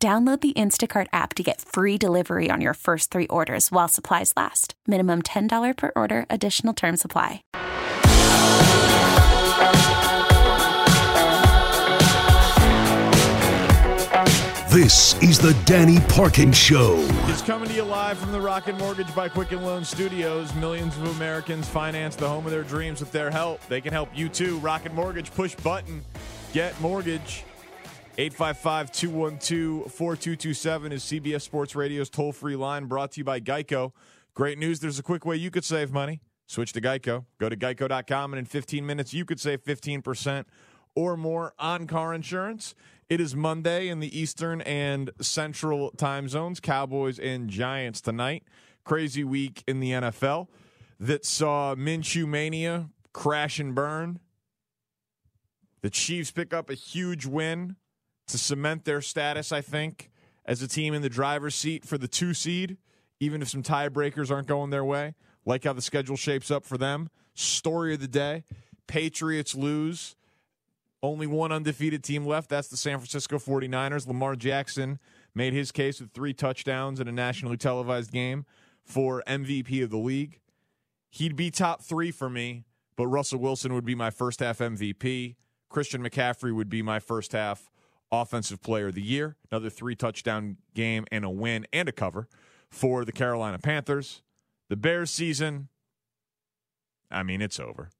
Download the Instacart app to get free delivery on your first three orders while supplies last. Minimum $10 per order, additional term supply. This is the Danny Parkins Show. It's coming to you live from the Rocket Mortgage by Quicken Loan Studios. Millions of Americans finance the home of their dreams with their help. They can help you too. Rocket Mortgage, push button, get mortgage. 855 212 4227 is CBS Sports Radio's toll free line brought to you by Geico. Great news there's a quick way you could save money. Switch to Geico. Go to geico.com, and in 15 minutes, you could save 15% or more on car insurance. It is Monday in the Eastern and Central time zones. Cowboys and Giants tonight. Crazy week in the NFL that saw Minshew Mania crash and burn. The Chiefs pick up a huge win to cement their status, I think, as a team in the driver's seat for the two seed, even if some tiebreakers aren't going their way. Like how the schedule shapes up for them. Story of the day Patriots lose. Only one undefeated team left. That's the San Francisco 49ers. Lamar Jackson made his case with three touchdowns in a nationally televised game for MVP of the league. He'd be top three for me, but Russell Wilson would be my first half MVP. Christian McCaffrey would be my first half Offensive Player of the Year. Another three touchdown game and a win and a cover for the Carolina Panthers. The Bears season, I mean, it's over.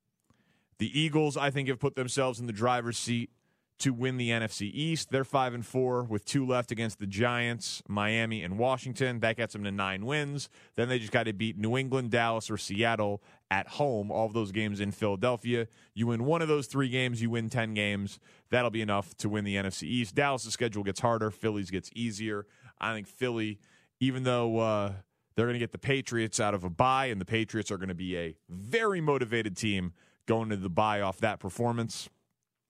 The Eagles, I think, have put themselves in the driver's seat to win the NFC East. They're five and four with two left against the Giants, Miami, and Washington. That gets them to nine wins. Then they just got to beat New England, Dallas, or Seattle at home. All of those games in Philadelphia. You win one of those three games, you win ten games. That'll be enough to win the NFC East. Dallas' schedule gets harder. Philly's gets easier. I think Philly, even though uh, they're going to get the Patriots out of a bye, and the Patriots are going to be a very motivated team going to the bye off that performance.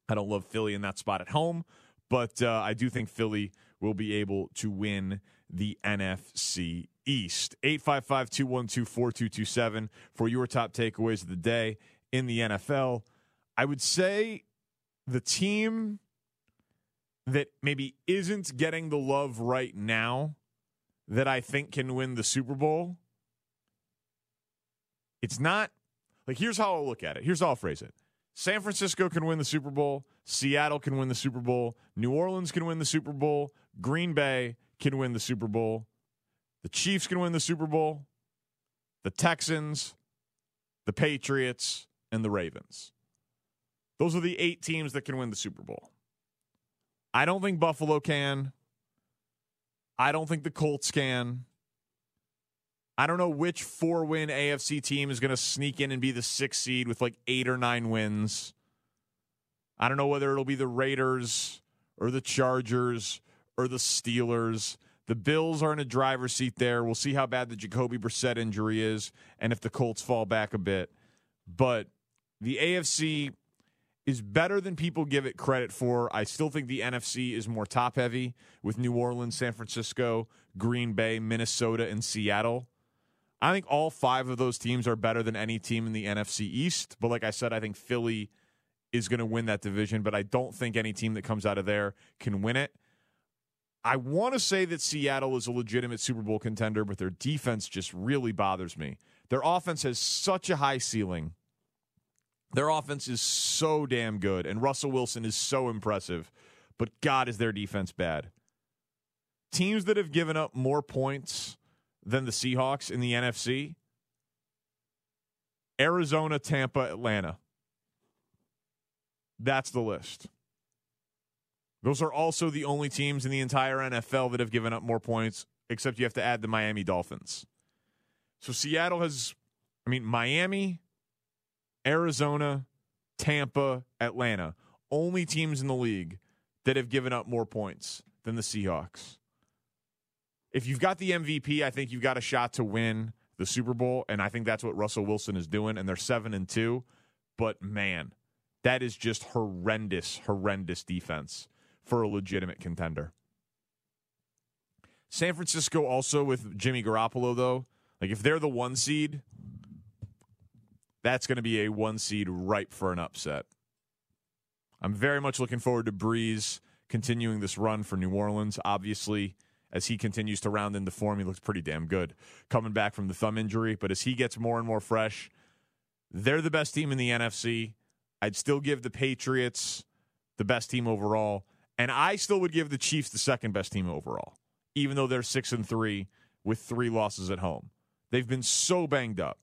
I don't love Philly in that spot at home, but uh, I do think Philly will be able to win the NFC East. 855 212 4227 for your top takeaways of the day in the NFL. I would say the team that maybe isn't getting the love right now that I think can win the Super Bowl. It's not like here's how I'll look at it. Here's how I'll phrase it. San Francisco can win the Super Bowl. Seattle can win the Super Bowl. New Orleans can win the Super Bowl. Green Bay can win the Super Bowl. The Chiefs can win the Super Bowl. The Texans, the Patriots, and the Ravens. Those are the eight teams that can win the Super Bowl. I don't think Buffalo can. I don't think the Colts can. I don't know which four win AFC team is going to sneak in and be the sixth seed with like eight or nine wins. I don't know whether it'll be the Raiders or the Chargers or the Steelers. The Bills are in a driver's seat there. We'll see how bad the Jacoby Brissett injury is and if the Colts fall back a bit. But the AFC is better than people give it credit for. I still think the NFC is more top heavy with New Orleans, San Francisco, Green Bay, Minnesota, and Seattle. I think all five of those teams are better than any team in the NFC East. But like I said, I think Philly is going to win that division, but I don't think any team that comes out of there can win it. I want to say that Seattle is a legitimate Super Bowl contender, but their defense just really bothers me. Their offense has such a high ceiling. Their offense is so damn good, and Russell Wilson is so impressive, but God, is their defense bad. Teams that have given up more points than the Seahawks in the NFC? Arizona, Tampa, Atlanta. That's the list. Those are also the only teams in the entire NFL that have given up more points, except you have to add the Miami Dolphins. So Seattle has, I mean, Miami, Arizona, Tampa, Atlanta. Only teams in the league that have given up more points than the Seahawks. if you've got the MVP, I think you've got a shot to win the Super Bowl, and I think that's what Russell Wilson is doing. And they're seven and two, but man, that is just horrendous, horrendous defense for a legitimate contender. San Francisco also with Jimmy Garoppolo though, like if they're the one seed, that's going to be a one seed ripe for an upset. I'm very much looking forward to Brees continuing this run for New Orleans. Obviously, as he continues to round into form, he looks pretty damn good coming back from the thumb injury. But as he gets more and more fresh, they're the best team in the NFC. I'd still give the Patriots the best team overall, and I still would give the Chiefs the second best team overall, even though they're six and three with three losses at home. They've been so banged up.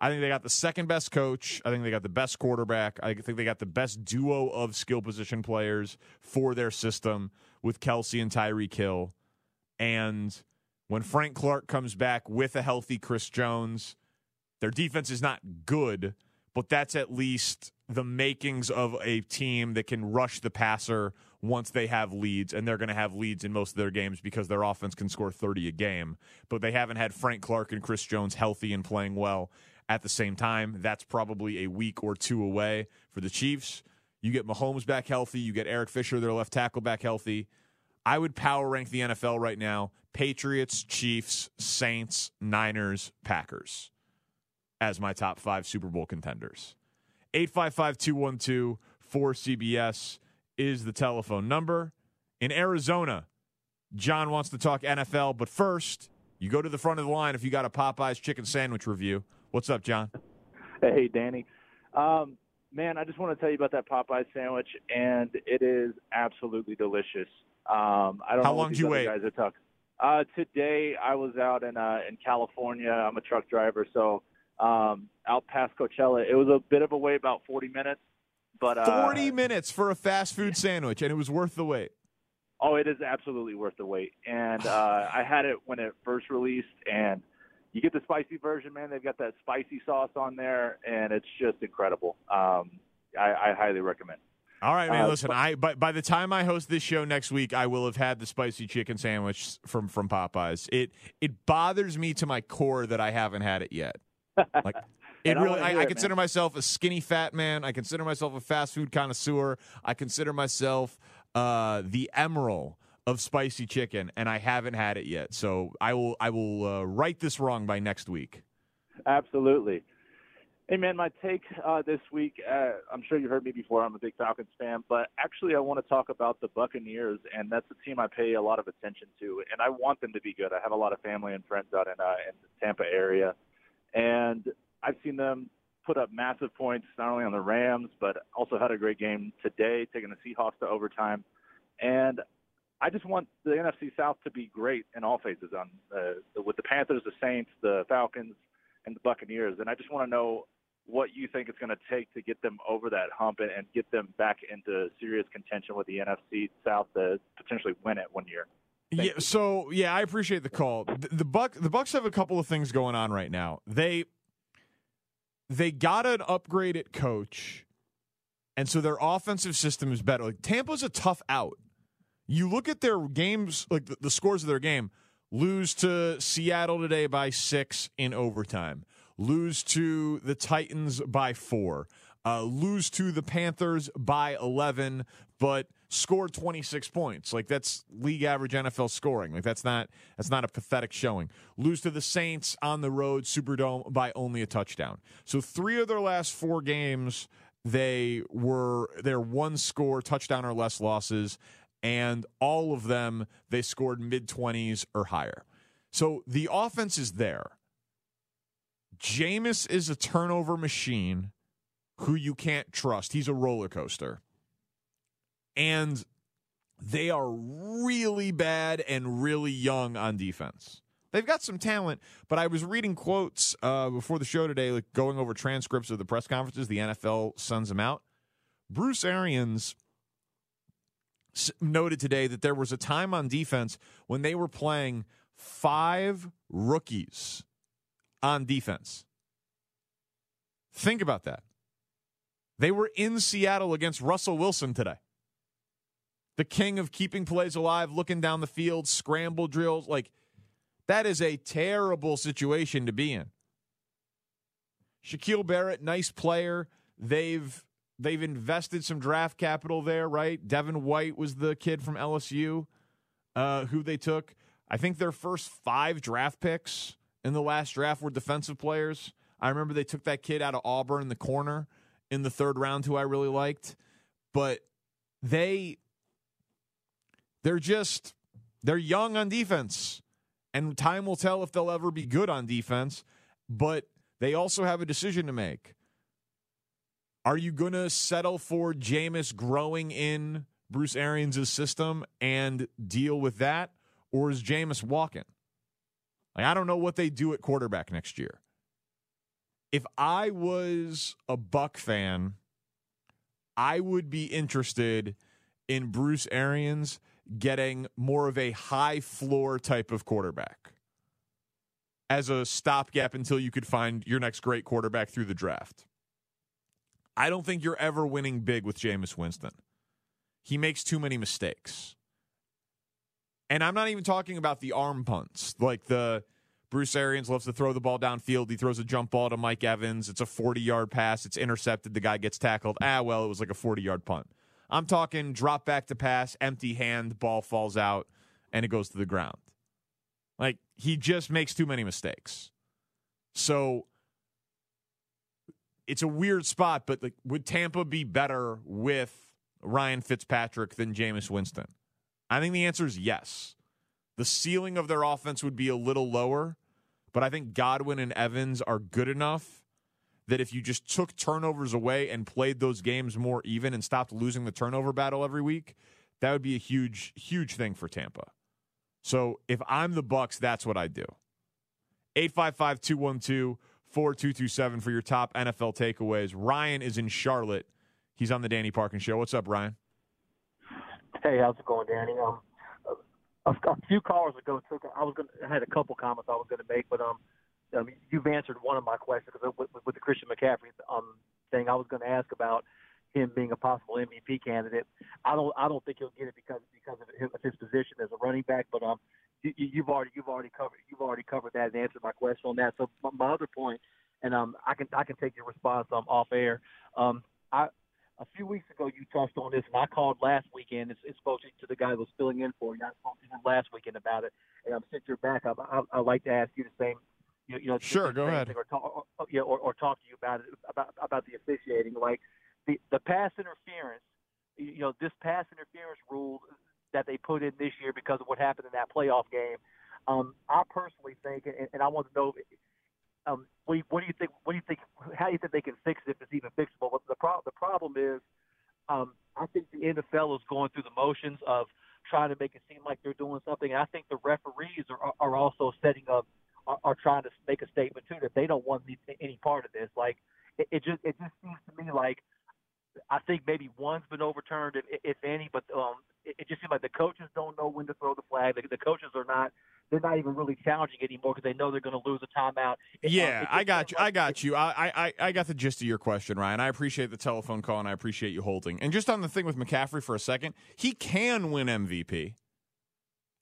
I think they got the second best coach. I think they got the best quarterback. I think they got the best duo of skill position players for their system with Kelce and Tyreek Hill. And when Frank Clark comes back with a healthy Chris Jones, their defense is not good, but that's at least the makings of a team that can rush the passer once they have leads, and they're going to have leads in most of their games because their offense can score 30 a game. But they haven't had Frank Clark and Chris Jones healthy and playing well at the same time. That's probably a week or two away for the Chiefs. You get Mahomes back healthy. You get Eric Fisher, their left tackle, back healthy. I would power rank the NFL right now Patriots, Chiefs, Saints, Niners, Packers as my top five Super Bowl contenders. 855 212 4CBS is the telephone number. In Arizona, John wants to talk NFL, but first, you go to the front of the line if you got a Popeyes chicken sandwich review. What's up, John? Hey, Danny. Um, man, I just want to tell you about that Popeyes sandwich, and it is absolutely delicious. Um, I don't How know long did you wait? Guys are talking. Uh, today I was out in uh, in California. I'm a truck driver, so um, out past Coachella. It was a bit of a wait, about 40 minutes. But uh, 40 minutes for a fast food sandwich, and it was worth the wait. Oh, it is absolutely worth the wait. And uh, I had it when it first released, and you get the spicy version, man. They've got that spicy sauce on there, and it's just incredible. Um, I, I highly recommend. All right, man. Uh, listen, I by, by the time I host this show next week, I will have had the spicy chicken sandwich from from Popeyes. It it bothers me to my core that I haven't had it yet. Like it I really, I, I consider man. myself a skinny fat man. I consider myself a fast food connoisseur. I consider myself uh, the emerald of spicy chicken, and I haven't had it yet. So I will I will uh, right this wrong by next week. Absolutely. Hey, man, my take uh, this week, uh, I'm sure you've heard me before. I'm a big Falcons fan, but actually, I want to talk about the Buccaneers, and that's a team I pay a lot of attention to, and I want them to be good. I have a lot of family and friends out in, uh, in the Tampa area, and I've seen them put up massive points, not only on the Rams, but also had a great game today, taking the Seahawks to overtime. And I just want the NFC South to be great in all phases on uh, with the Panthers, the Saints, the Falcons, and the Buccaneers. And I just want to know what you think it's going to take to get them over that hump and, and get them back into serious contention with the NFC South to potentially win it one year. Thank yeah. you. So yeah, I appreciate the call. The, the Buck the Bucks have a couple of things going on right now. They they got an upgrade at coach, and so their offensive system is better. Like Tampa's a tough out. You look at their games, like the, the scores of their game. Lose to Seattle today by six in overtime. Lose to the Titans by four. Uh, lose to the Panthers by 11, but score 26 points. Like that's league average NFL scoring. Like that's not that's not a pathetic showing. Lose to the Saints on the road, Superdome by only a touchdown. So three of their last four games, they were their one score touchdown or less losses, and all of them they scored mid 20s or higher. So the offense is there. Jameis is a turnover machine who you can't trust. He's a roller coaster. And they are really bad and really young on defense. They've got some talent, but I was reading quotes uh, before the show today, like going over transcripts of the press conferences. The NFL sends them out. Bruce Arians noted today that there was a time on defense when they were playing five rookies on defense. Think about that. They were in Seattle against Russell Wilson today. the king of keeping plays alive, looking down the field, scramble drills. Like, that is a terrible situation to be in. Shaquille Barrett, nice player. They've they've invested some draft capital there, right? Devin White was the kid from LSU uh, who they took. I think their first five draft picks in the last draft were defensive players. I remember they took that kid out of Auburn, the corner, in the third round, who I really liked. But they they're just they're young on defense. And time will tell if they'll ever be good on defense. But they also have a decision to make. Are you going to settle for Jameis growing in Bruce Arians' system and deal with that? Or is Jameis walking? Like, I don't know what they do at quarterback next year. If I was a Buck fan, I would be interested in Bruce Arians getting more of a high floor type of quarterback as a stopgap until you could find your next great quarterback through the draft. I don't think you're ever winning big with Jameis Winston. He makes too many mistakes. And I'm not even talking about the arm punts, like the Bruce Arians loves to throw the ball downfield. He throws a jump ball to Mike Evans. It's a 40 yard pass. It's intercepted. The guy gets tackled. Ah, well, it was like a 40 yard punt. I'm talking drop back to pass, empty hand, ball falls out, and it goes to the ground. Like, he just makes too many mistakes. So it's a weird spot, but like, would Tampa be better with Ryan Fitzpatrick than Jameis Winston? I think the answer is yes. The ceiling of their offense would be a little lower, but I think Godwin and Evans are good enough that if you just took turnovers away and played those games more even and stopped losing the turnover battle every week, that would be a huge, huge thing for Tampa. So if I'm the Bucks, that's what I do. 855 212 4227 for your top NFL takeaways. Ryan is in Charlotte. He's on the Danny Parkins show. What's up, Ryan? Hey, how's it going, Danny? Um, a, a few callers ago, took I was going I had a couple comments I was going to make, but um, mean, you've answered one of my questions with, with, the Christian McCaffrey um thing. I was going to ask about him being a possible MVP candidate. I don't I don't think he'll get it because because of his, his position as a running back. But um, you, you've already you've already covered you've already covered that and answered my question on that. So my, my other point, and um, I can I can take your response um off air. Um, I a few weeks ago you touched on this, and I called last weekend. It's, it's spoke to the guy who was filling in for you. I spoke to him last weekend about it, and I'm since you're back, I, I, I'd like to ask you the same. You, you know, sure, go ahead. Or talk, or, yeah, or, or talk to you about it about about the officiating, like the the pass interference. You know, this pass interference rule that they put in this year because of what happened in that playoff game. Um, I personally think, and, and I want to know um, what, do you, what do you think? What do you think? How do you think they can fix it if it's even fixable? But the pro- the problem is, um, I think the NFL is going through the motions of trying to make it seem like they're doing something. And I think the referees are, are also setting up, are, are trying to make a statement too that they don't want any, any part of this. Like it, it just it just seems to me like I think maybe one's been overturned, if, if any, but um, it, it just seems like the coaches don't know when to throw the flag. The, the coaches are not they're not even really challenging anymore because they know they're going to lose a timeout. Yeah, I got you. I got you. I, I I got the gist of your question, Ryan. I appreciate the telephone call and I appreciate you holding. And just on the thing with McCaffrey for a second, he can win MVP.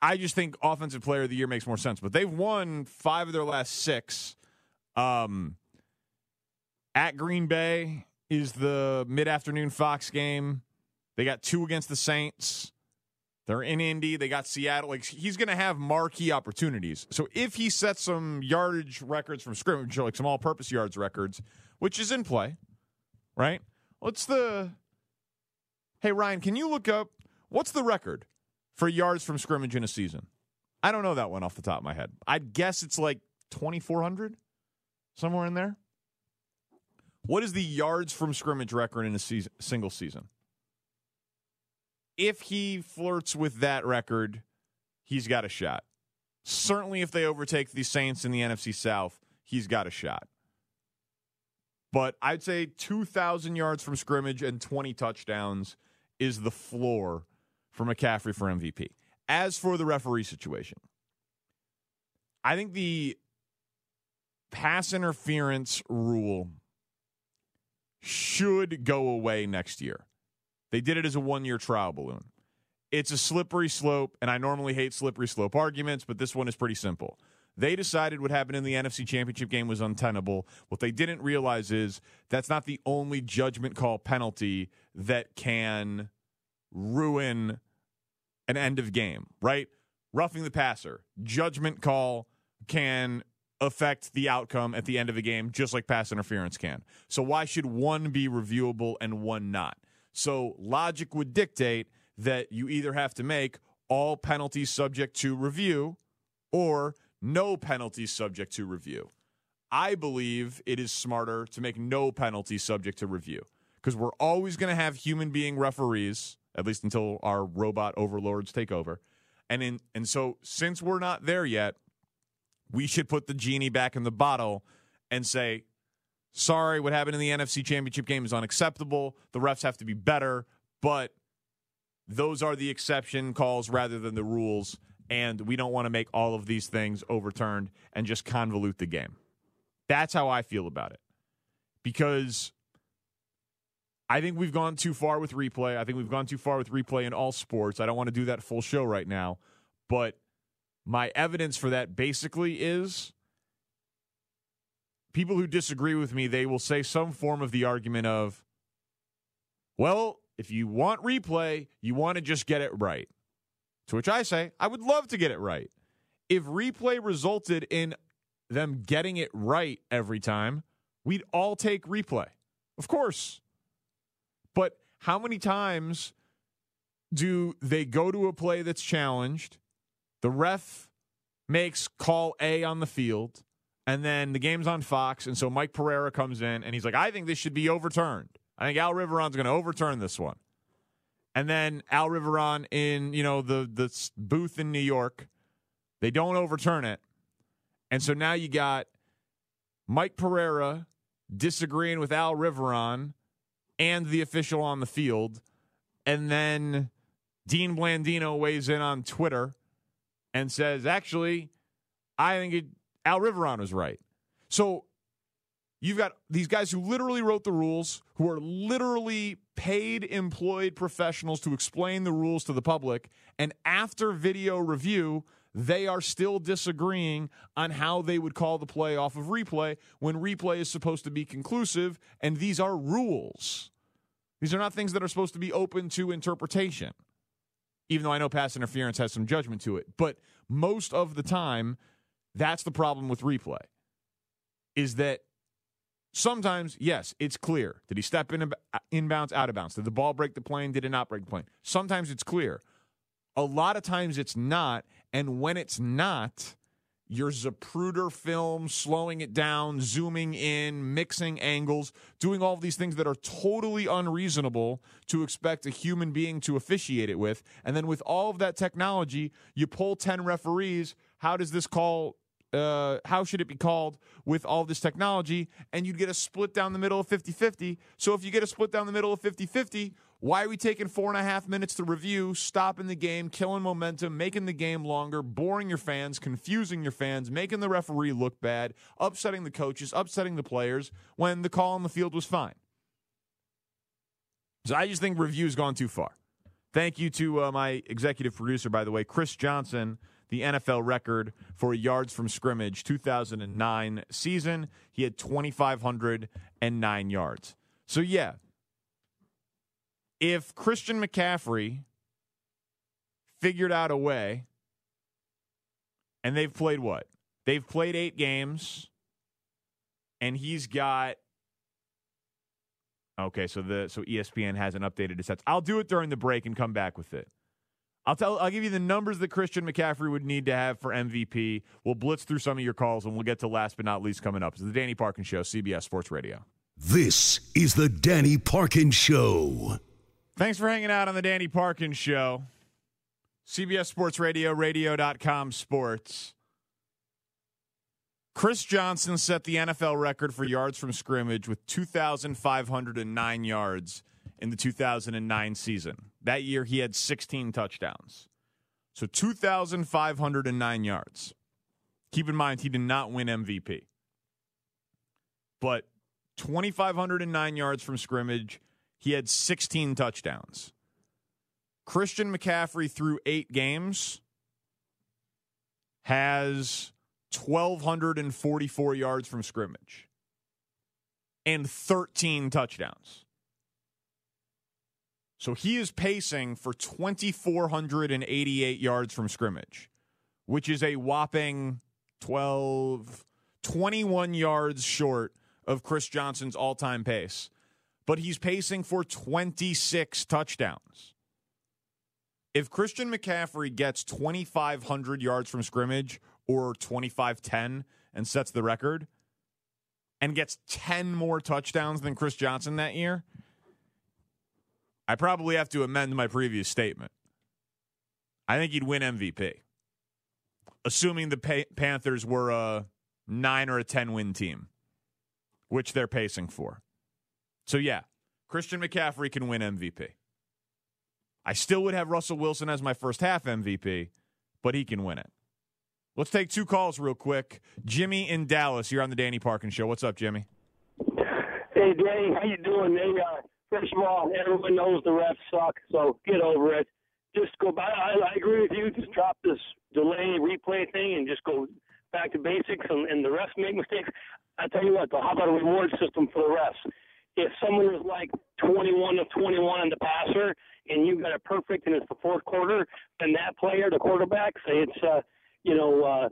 I just think offensive player of the year makes more sense. But they've won five of their last six. Um, at Green Bay is the mid afternoon Fox game. They got two against the Saints. They're in Indy. They got Seattle. Like he's going to have marquee opportunities. So if he sets some yardage records from scrimmage, like some all-purpose yards records, which is in play, right? What's the? Hey Ryan, can you look up what's the record for yards from scrimmage in a season? I don't know that one off the top of my head. I'd guess it's like twenty four hundred, somewhere in there. What is the yards from scrimmage record in a season, single season? If he flirts with that record, he's got a shot. Certainly, if they overtake the Saints in the NFC South, he's got a shot. But I'd say 2,000 yards from scrimmage and 20 touchdowns is the floor for McCaffrey for MVP. As for the referee situation, I think the pass interference rule should go away next year. They did it as a one year trial balloon. it's a slippery slope, and I normally hate slippery slope arguments, but this one is pretty simple. They decided what happened in the NFC Championship game was untenable. What they didn't realize is that's not the only judgment call penalty that can ruin an end of game, right? Roughing the passer, judgment call can affect the outcome at the end of a game, just like pass interference can. So, why should one be reviewable and one not? So, logic would dictate that you either have to make all penalties subject to review or no penalties subject to review. I believe it is smarter to make no penalties subject to review because we're always going to have human being referees, at least until our robot overlords take over. And in and so since we're not there yet, we should put the genie back in the bottle and say, sorry, what happened in the NFC Championship game is unacceptable. The refs have to be better, but those are the exception calls rather than the rules. And we don't want to make all of these things overturned and just convolute the game. That's how I feel about it. Because I think we've gone too far with replay. I think we've gone too far with replay in all sports. I don't want to do that full show right now. But my evidence for that basically is people who disagree with me, they will say some form of the argument of, well, if you want replay, you want to just get it right. To which I say, I would love to get it right. If replay resulted in them getting it right every time, we'd all take replay. Of course. But how many times do they go to a play that's challenged? The ref makes call A on the field, and then the game's on Fox, and so Mike Pereira comes in and he's like, I think this should be overturned. I think Al Riveron's going to overturn this one. And then Al Riveron in, you know, the the booth in New York, they don't overturn it. And so now you got Mike Pereira disagreeing with Al Riveron and the official on the field. And then Dean Blandino weighs in on Twitter and says, actually, I think it, Al Riveron was right. So you've got these guys who literally wrote the rules, who are literally paid employed professionals to explain the rules to the public. And after video review, they are still disagreeing on how they would call the play off of replay when replay is supposed to be conclusive. And these are rules. These are not things that are supposed to be open to interpretation even though I know pass interference has some judgment to it. But most of the time, that's the problem with replay. Is that sometimes, yes, it's clear. Did he step in inbounds, out of bounds? Did the ball break the plane? Did it not break the plane? Sometimes it's clear. A lot of times it's not. And when it's not, your Zapruder film, slowing it down, zooming in, mixing angles, doing all of these things that are totally unreasonable to expect a human being to officiate it with. And then with all of that technology, you pull 10 referees. How does this call? Uh, how should it be called with all this technology? And you'd get a split down the middle of 50 50. So if you get a split down the middle of 50 50, why are we taking four and a half minutes to review, stopping the game, killing momentum, making the game longer, boring your fans, confusing your fans, making the referee look bad, upsetting the coaches, upsetting the players when the call on the field was fine? So I just think review's gone too far. Thank you to uh, my executive producer, by the way, Chris Johnson, the NFL record for yards from scrimmage 2009 season. He had 2,509 yards. So, yeah, if Christian McCaffrey figured out a way, and they've played what? They've played eight games, and he's got. Okay, so the so ESPN hasn't updated his stats. I'll do it during the break and come back with it. I'll tell. I'll give you the numbers that Christian McCaffrey would need to have for MVP. We'll blitz through some of your calls, and we'll get to last but not least coming up. It's the Danny Parkins Show, CBS Sports Radio. This is the Danny Parkins Show. Thanks for hanging out on the Danny Parkins Show. CBS Sports Radio, radio.com sports. Chris Johnson set the NFL record for yards from scrimmage with 2,509 yards in the 2009 season. That year, he had 16 touchdowns. So 2,509 yards. Keep in mind, he did not win MVP. But 2,509 yards from scrimmage he had 16 touchdowns. Christian McCaffrey through eight games has 1,244 yards from scrimmage and 13 touchdowns. So he is pacing for 2,488 yards from scrimmage, which is a whopping 12, 21 yards short of Chris Johnson's all time pace. But he's pacing for 26 touchdowns. If Christian McCaffrey gets 2,500 yards from scrimmage or 25 10 and sets the record and gets 10 more touchdowns than Chris Johnson that year, I probably have to amend my previous statement. I think he'd win MVP, assuming the pa- Panthers were a nine or a 10 win team, which they're pacing for. So, yeah, Christian McCaffrey can win MVP. I still would have Russell Wilson as my first half MVP, but he can win it. Let's take two calls real quick. Jimmy in Dallas, you're on the Danny Parkin Show. What's up, Jimmy? Hey, Danny, how you doing? They uh, First of all, everyone knows the refs suck, so get over it. Just go by. I, I agree with you. Just drop this delay replay thing and just go back to basics. And, and the refs make mistakes. I tell you what, though, how about a reward system for the refs? If someone is like 21 of 21 on the passer and you got a perfect and it's the fourth quarter, then that player, the quarterback, say it's, uh, you know, uh,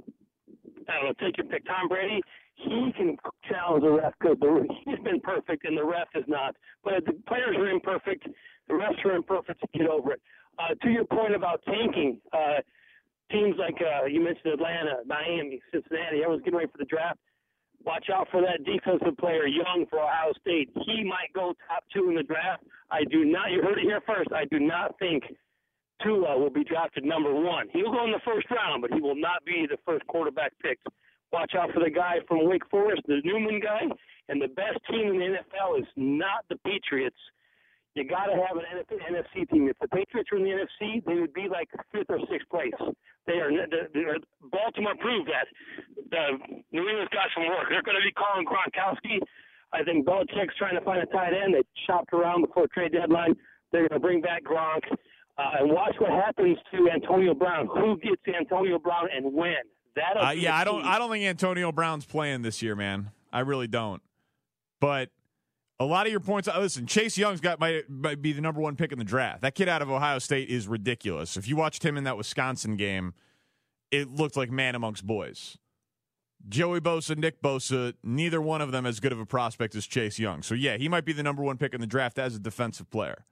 I don't know, take your pick, Tom Brady he can challenge the ref because he's been perfect and the ref is not. But the players are imperfect, the refs are imperfect. To get over it. Uh, to your point about tanking, uh, teams like uh, you mentioned Atlanta, Miami, Cincinnati, everyone's getting ready for the draft. Watch out for that defensive player, Young for Ohio State. He might go top two in the draft. I do not. You heard it here first. I do not think Tua will be drafted number one. He'll go in the first round, but he will not be the first quarterback picked. Watch out for the guy from Wake Forest, the Newman guy. And the best team in the NFL is not the Patriots. You got to have an NFC team. If the Patriots were in the NFC, they would be like fifth or sixth place. They are. They're, Baltimore proved that. The New England's got some work. They're going to be calling Gronkowski. I think Belichick's trying to find a tight end. They shopped around before trade deadline. They're going to bring back Gronk. Uh, and watch what happens to Antonio Brown. Who gets Antonio Brown and when? That uh, yeah, I don't. I don't think Antonio Brown's playing this year, man. I really don't. But a lot of your points. Uh, listen, Chase Young's got might, might be the number one pick in the draft. That kid out of Ohio State is ridiculous. If you watched him in that Wisconsin game, it looked like man amongst boys. Joey Bosa, Nick Bosa, neither one of them as good of a prospect as Chase Young. So yeah, he might be the number one pick in the draft as a defensive player.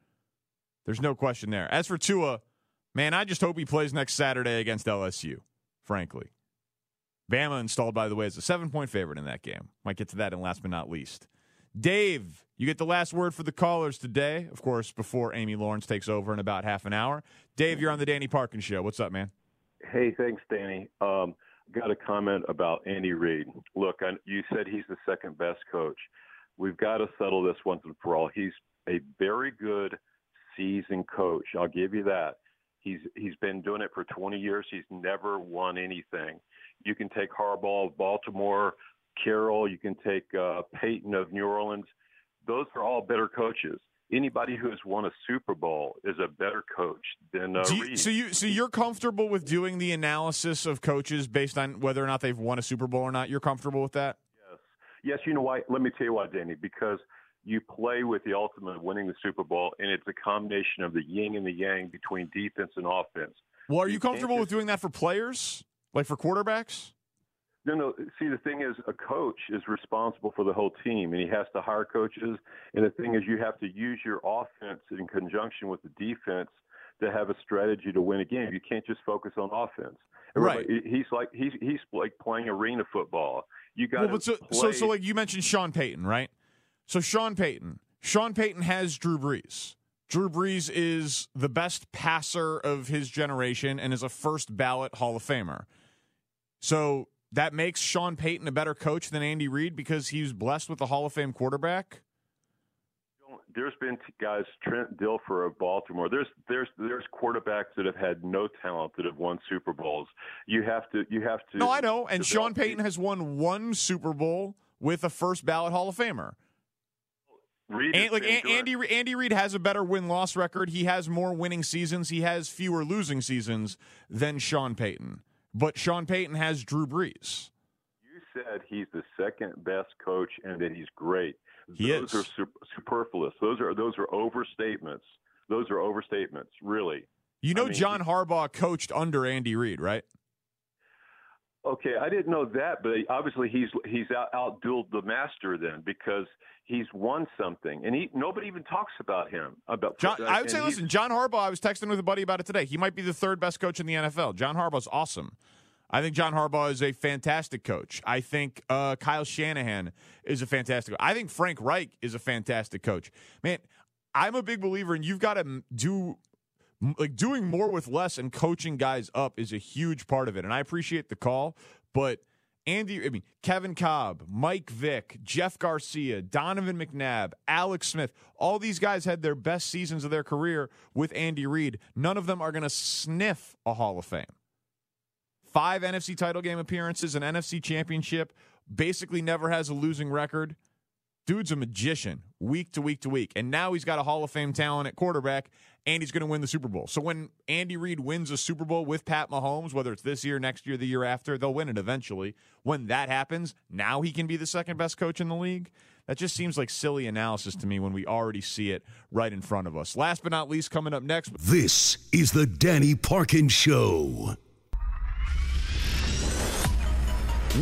There's no question there. As for Tua, man, I just hope he plays next Saturday against LSU. Frankly. Bama installed, by the way, as a seven point favorite in that game. Might get to that in last but not least. Dave, you get the last word for the callers today, of course, before Amy Lawrence takes over in about half an hour. Dave, you're on the Danny Parkin Show. What's up, man? Hey, thanks, Danny. Um, got a comment about Andy Reid. Look, I, you said he's the second best coach. We've got to settle this once and for all. He's a very good seasoned coach. I'll give you that. He's he's been doing it for 20 years. He's never won anything. You can take Harbaugh of Baltimore, Carroll. You can take uh, Payton of New Orleans. Those are all better coaches. Anybody who has won a Super Bowl is a better coach than uh, you, So you so you're comfortable with doing the analysis of coaches based on whether or not they've won a Super Bowl or not. You're comfortable with that? Yes. Yes. You know why? Let me tell you why, Danny. Because you play with the ultimate of winning the Super Bowl, and it's a combination of the yin and the yang between defense and offense. Well, are you, you comfortable with doing that for players? Like for quarterbacks? No, no. See, the thing is, a coach is responsible for the whole team, and he has to hire coaches. And the thing is, you have to use your offense in conjunction with the defense to have a strategy to win a game. You can't just focus on offense. Right. He's like he's he's like playing arena football. You got well, so, so so like you mentioned Sean Payton, right? So Sean Payton, Sean Payton has Drew Brees. Drew Brees is the best passer of his generation and is a first ballot Hall of Famer. So that makes Sean Payton a better coach than Andy Reid because he's blessed with a Hall of Fame quarterback. There's been guys Trent Dilfer of Baltimore. There's there's there's quarterbacks that have had no talent that have won Super Bowls. You have to you have to. No, I know. And Sean Payton has won one Super Bowl with a first ballot Hall of Famer. Reid And, like Andy Andy Reid has a better win loss record. He has more winning seasons. He has fewer losing seasons than Sean Payton. But Sean Payton has Drew Brees. You said he's the second best coach and that he's great. He those is. are su- superfluous. Those are those are overstatements. Those are overstatements, really. You know, I mean, John Harbaugh coached under Andy Reid, right? Okay, I didn't know that, but obviously he's he's out outdueled the master then because he's won something, and he nobody even talks about him. About John, I would say, listen, John Harbaugh. I was texting with a buddy about it today. He might be the third best coach in the NFL. John Harbaugh's awesome. I think John Harbaugh is a fantastic coach. I think uh, Kyle Shanahan is a fantastic. I think Frank Reich is a fantastic coach. Man, I'm a big believer, and you've got to do like doing more with less and coaching guys up is a huge part of it. And I appreciate the call, but Andy, I mean, Kevin Kolb, Mike Vick, Jeff Garcia, Donovan McNabb, Alex Smith, all these guys had their best seasons of their career with Andy Reid. None of them are going to sniff a Hall of Fame. Five NFC title game appearances, an NFC championship, basically never has a losing record. Dude's a magician week to week to week. And now he's got a Hall of Fame talent at quarterback, and he's going to win the Super Bowl. So when Andy Reid wins a Super Bowl with Pat Mahomes, whether it's this year, next year, the year after, they'll win it eventually. When that happens, now he can be the second best coach in the league. That just seems like silly analysis to me when we already see it right in front of us. Last but not least, coming up next. This is the Danny Parkin Show.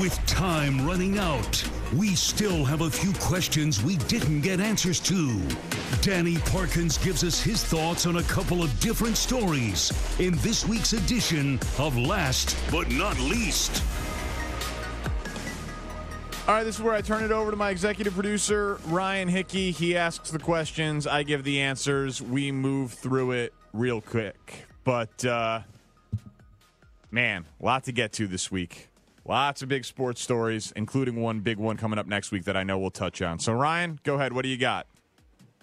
With time running out, we still have a few questions we didn't get answers to. Danny Parkins gives us his thoughts on a couple of different stories in this week's edition of Last But Not Least. All right, this is where I turn it over to my executive producer, Ryan Hickey. He asks the questions, I give the answers. We move through it real quick. But, uh, man, a lot to get to this week. Lots of big sports stories, including one big one coming up next week that I know we'll touch on. So, Ryan, go ahead. What do you got?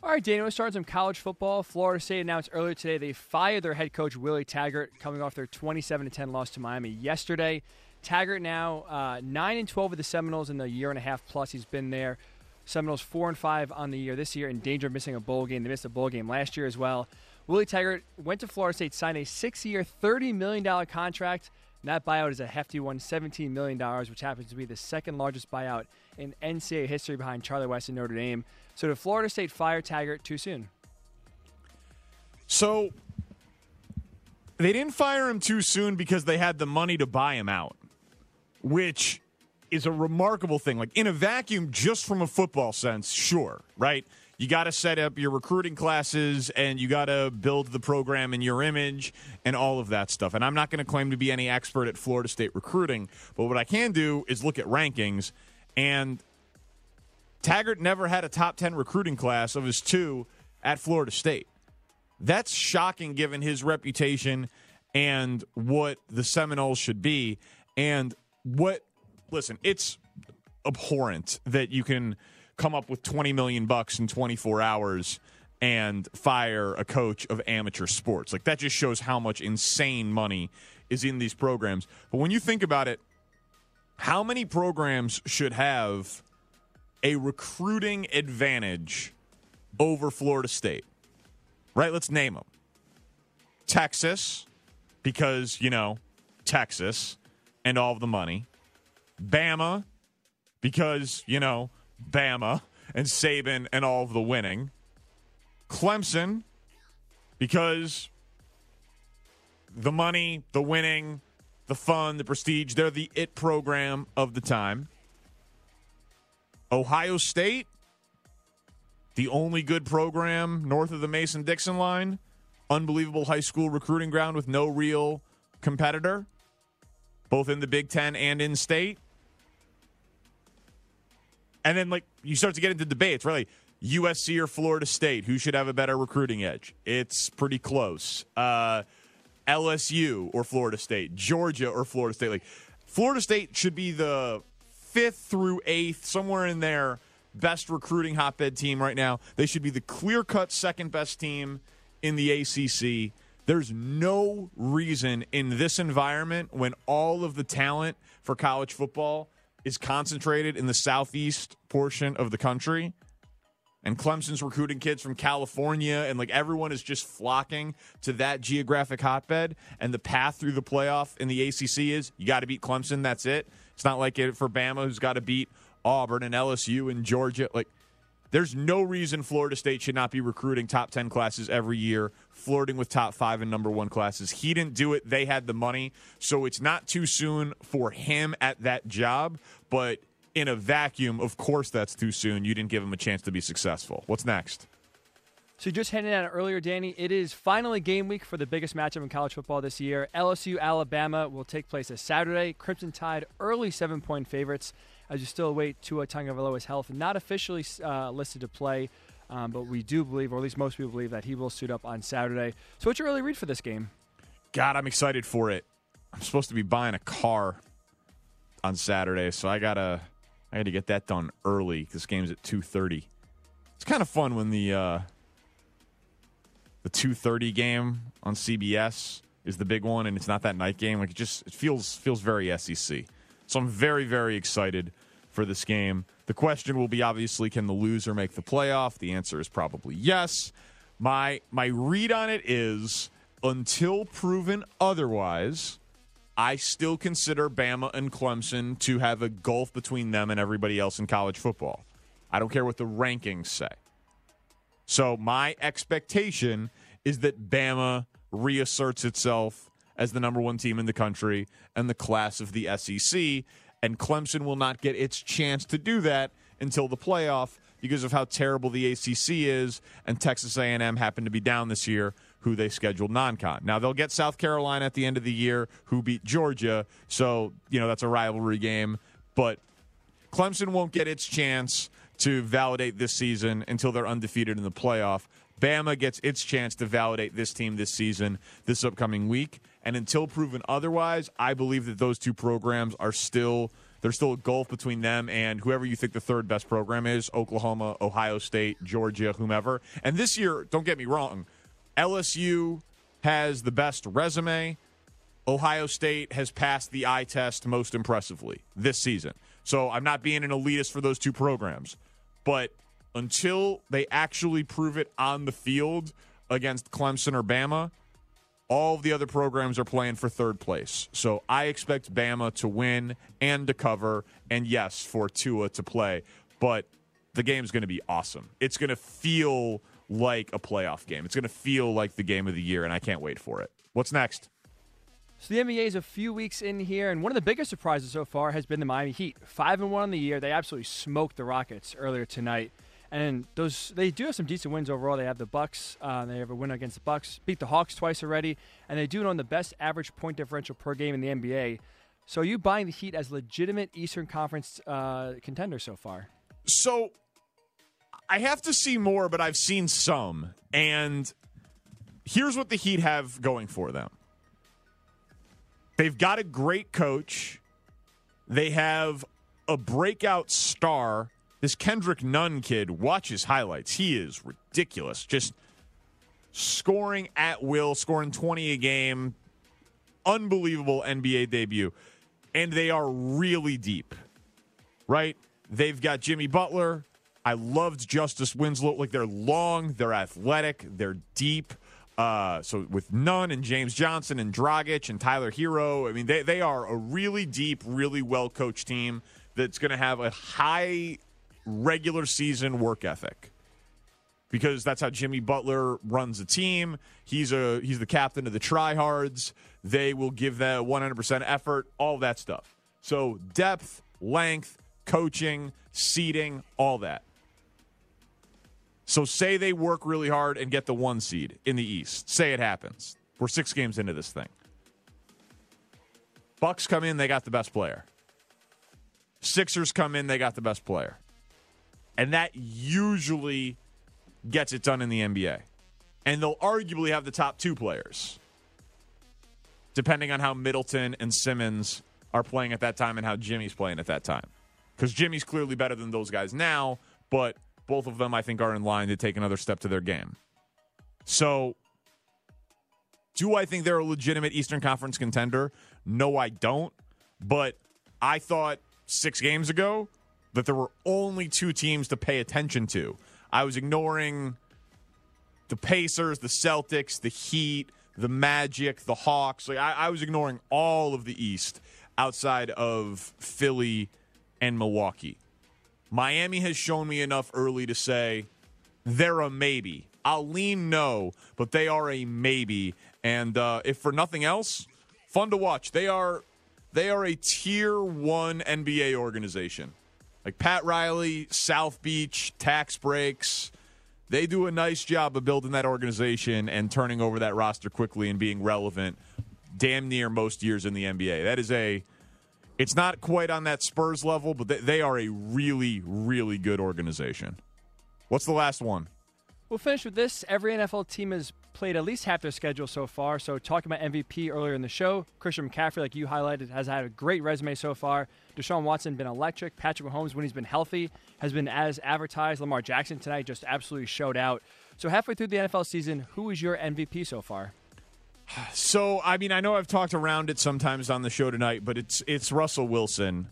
All right, Daniel, we'll start some college football. Florida State announced earlier today they fired their head coach, Willie Taggart, coming off their 27 10 loss to Miami yesterday. Taggart now uh, 9 and 12 with the Seminoles in the year and a half plus he's been there. Seminoles 4 and 5 on the year this year, in danger of missing a bowl game. They missed a bowl game last year as well. Willie Taggart went to Florida State, signed a six year, $30 million contract. And that buyout is a hefty one, $17 million, which happens to be the second largest buyout in NCAA history behind Charlie West and Notre Dame. So did Florida State fire Taggart too soon? So, they didn't fire him too soon because they had the money to buy him out, which is a remarkable thing. Like in a vacuum, just from a football sense, sure, right? You got to set up your recruiting classes and you got to build the program in your image and all of that stuff. And I'm not going to claim to be any expert at Florida State recruiting, but what I can do is look at rankings. And Taggart never had a top 10 recruiting class of his two at Florida State. That's shocking given his reputation and what the Seminoles should be. And what, listen, it's abhorrent that you can come up with 20 million bucks in 24 hours and fire a coach of amateur sports. Like that just shows how much insane money is in these programs. But when you think about it, how many programs should have a recruiting advantage over Florida State? Right? Let's name them. Texas, because, you know, Texas and all of the money. Bama, because, you know, Bama and Saban and all of the winning. Clemson, because the money, the winning, the fun, the prestige, they're the it program of the time. Ohio State, the only good program north of the Mason Dixon line. Unbelievable high school recruiting ground with no real competitor, both in the Big Ten and in state. And then, like, you start to get into debates, really. USC or Florida State, who should have a better recruiting edge? It's pretty close. Uh, LSU or Florida State, Georgia or Florida State. Like, Florida State should be the fifth through eighth, somewhere in there, best recruiting hotbed team right now. They should be the clear cut second best team in the ACC. There's no reason in this environment when all of the talent for college football is concentrated in the southeast portion of the country and Clemson's recruiting kids from California, and like everyone is just flocking to that geographic hotbed. And the path through the playoff in the ACC is you got to beat Clemson. That's it. It's not like it for Bama, who's got to beat Auburn and LSU and Georgia. Like, there's no reason Florida State should not be recruiting top 10 classes every year, flirting with top five and number one classes. He didn't do it. They had the money. So it's not too soon for him at that job. But in a vacuum, of course, that's too soon. You didn't give him a chance to be successful. What's next? So just hinted it earlier, Danny. It is finally game week for the biggest matchup in college football this year. LSU Alabama will take place this Saturday. Crimson Tide early seven point favorites as you still await Tua Tagovailoa's health. Not officially uh, listed to play, um, but we do believe, or at least most people believe, that he will suit up on Saturday. So what's your early read for this game? God, I'm excited for it. I'm supposed to be buying a car on Saturday, so I gotta I got to get that done early. This game's at two thirty. It's kind of fun when the uh, the two thirty game on CBS is the big one, and it's not that night game. Like it just it feels feels very SEC. So I'm very very excited for this game. The question will be obviously can the loser make the playoff? The answer is probably yes. My my read on it is until proven otherwise, I still consider Bama and Clemson to have a gulf between them and everybody else in college football. I don't care what the rankings say. So my expectation is that Bama reasserts itself as the number one team in the country and the class of the SEC, and Clemson will not get its chance to do that until the playoff because of how terrible the ACC is, and Texas A&M happened to be down this year, who they scheduled non-con. Now they'll get South Carolina at the end of the year, who beat Georgia, so you know that's a rivalry game. But Clemson won't get its chance to validate this season until they're undefeated in the playoff. Bama gets its chance to validate this team this season, this upcoming week. And until proven otherwise, I believe that those two programs are still there's still a gulf between them and whoever you think the third best program is Oklahoma, Ohio State, Georgia, whomever. And this year, don't get me wrong, LSU has the best resume. Ohio State has passed the eye test most impressively this season. So I'm not being an elitist for those two programs. But until they actually prove it on the field against Clemson or Bama, all the other programs are playing for third place. So I expect Bama to win and to cover, and yes, for Tua to play. But the game's going to be awesome. It's going to feel like a playoff game. It's going to feel like the game of the year, and I can't wait for it. What's next? So the NBA is a few weeks in here, and one of the biggest surprises so far has been the Miami Heat. Five and one on the year. They absolutely smoked the Rockets earlier tonight, and those they do have some decent wins overall. They have the Bucks. Uh, they have a win against the Bucks. Beat the Hawks twice already, and they do it on the best average point differential per game in the NBA. So, are you buying the Heat as legitimate Eastern Conference uh, contender so far? So I have to see more, but I've seen some. And here's what the Heat have going for them they've got a great coach, they have a breakout star. This Kendrick Nunn kid, watch his highlights. He is ridiculous. Just scoring at will, scoring 20 a game. Unbelievable NBA debut. And they are really deep, right? They've got Jimmy Butler, I loved Justice Winslow. Like they're long, they're athletic, they're deep. Uh, so with Nunn and James Johnson and Dragic and Tyler Herro, I mean they they are a really deep, really well coached team that's going to have a high regular season work ethic because that's how Jimmy Butler runs the team. He's a he's the captain of the tryhards. They will give that 100% effort, all that stuff. So depth, length, coaching, seating, all that. So say they work really hard and get the one seed in the East. Say it happens. We're six games into this thing. Bucks come in, they got the best player. Sixers come in, they got the best player. And that usually gets it done in the NBA. And they'll arguably have the top two players, depending on how Middleton and Simmons are playing at that time and how Jimmy's playing at that time. Because Jimmy's clearly better than those guys now, but both of them, I think, are in line to take another step to their game. So, do I think they're a legitimate Eastern Conference contender? No, I don't. But I thought six games ago that there were only two teams to pay attention to. I was ignoring the Pacers, the Celtics, the Heat, the Magic, the Hawks. Like I, I was ignoring all of the East outside of Philly and Milwaukee. Miami has shown me enough early to say they're a maybe. I'll lean no, but they are a maybe. And uh, if for nothing else, fun to watch. They are they are a tier one NBA organization. Like Pat Riley, South Beach, tax breaks. They do a nice job of building that organization and turning over that roster quickly and being relevant damn near most years in the NBA. That is a it's not quite on that Spurs level, but they are a really, really good organization. What's the last one? We'll finish with this. Every NFL team has played at least half their schedule so far. So, talking about MVP earlier in the show, Christian McCaffrey, like you highlighted, has had a great resume so far. Deshaun Watson been electric. Patrick Mahomes, when he's been healthy, has been as advertised. Lamar Jackson tonight just absolutely showed out. So, halfway through the NFL season, who is your MVP so far? So, I mean, I know I've talked around it sometimes on the show tonight, but it's it's Russell Wilson.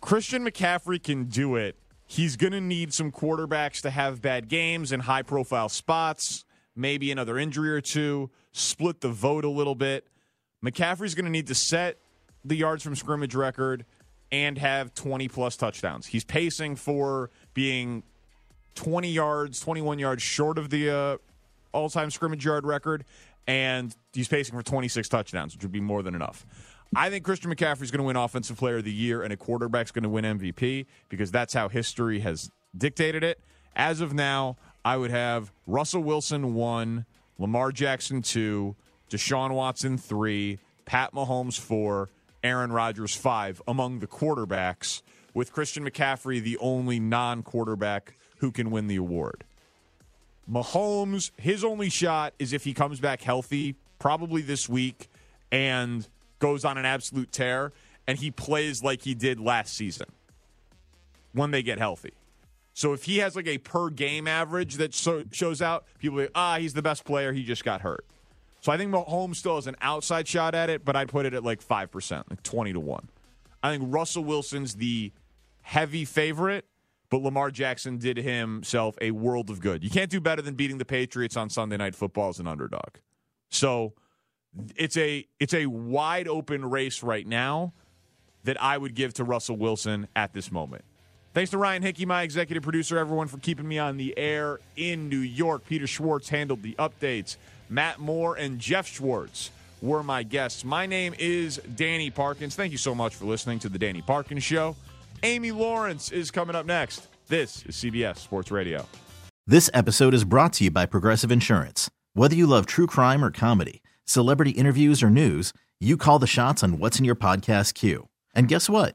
Christian McCaffrey can do it He's going to need some quarterbacks to have bad games and high profile spots, maybe another injury or two, split the vote a little bit. McCaffrey's going to need to set the yards from scrimmage record and have 20 plus touchdowns. He's pacing for being 20 yards, 21 yards short of the uh, all time scrimmage yard record, and he's pacing for 26 touchdowns, which would be more than enough. I think Christian McCaffrey is going to win Offensive Player of the Year, and a quarterback's going to win MVP because that's how history has dictated it. As of now, I would have Russell Wilson one, Lamar Jackson two, Deshaun Watson three, Pat Mahomes four, Aaron Rodgers five among the quarterbacks, with Christian McCaffrey the only non quarterback who can win the award. Mahomes, his only shot is if he comes back healthy, probably this week, and goes on an absolute tear and he plays like he did last season when they get healthy. So if he has like a per game average that so, shows out, people say, ah, he's the best player. He just got hurt. So I think Mahomes still has an outside shot at it, but I'd put it at like 5%, like 20 to 1. I think Russell Wilson's the heavy favorite, but Lamar Jackson did himself a world of good. You can't do better than beating the Patriots on Sunday Night Football as an underdog. So it's a it's a wide open race right now that I would give to Russell Wilson at this moment. Thanks to Ryan Hickey, my executive producer, everyone for keeping me on the air in New York. Peter Schwartz handled the updates. Matt Moore and Jeff Schwartz were my guests. My name is Danny Parkins. Thank you so much for listening to the Danny Parkins Show. Amy Lawrence is coming up next. This is CBS Sports Radio. This episode is brought to you by Progressive Insurance. Whether you love true crime or comedy, celebrity interviews, or news, you call the shots on what's in your podcast queue. And guess what?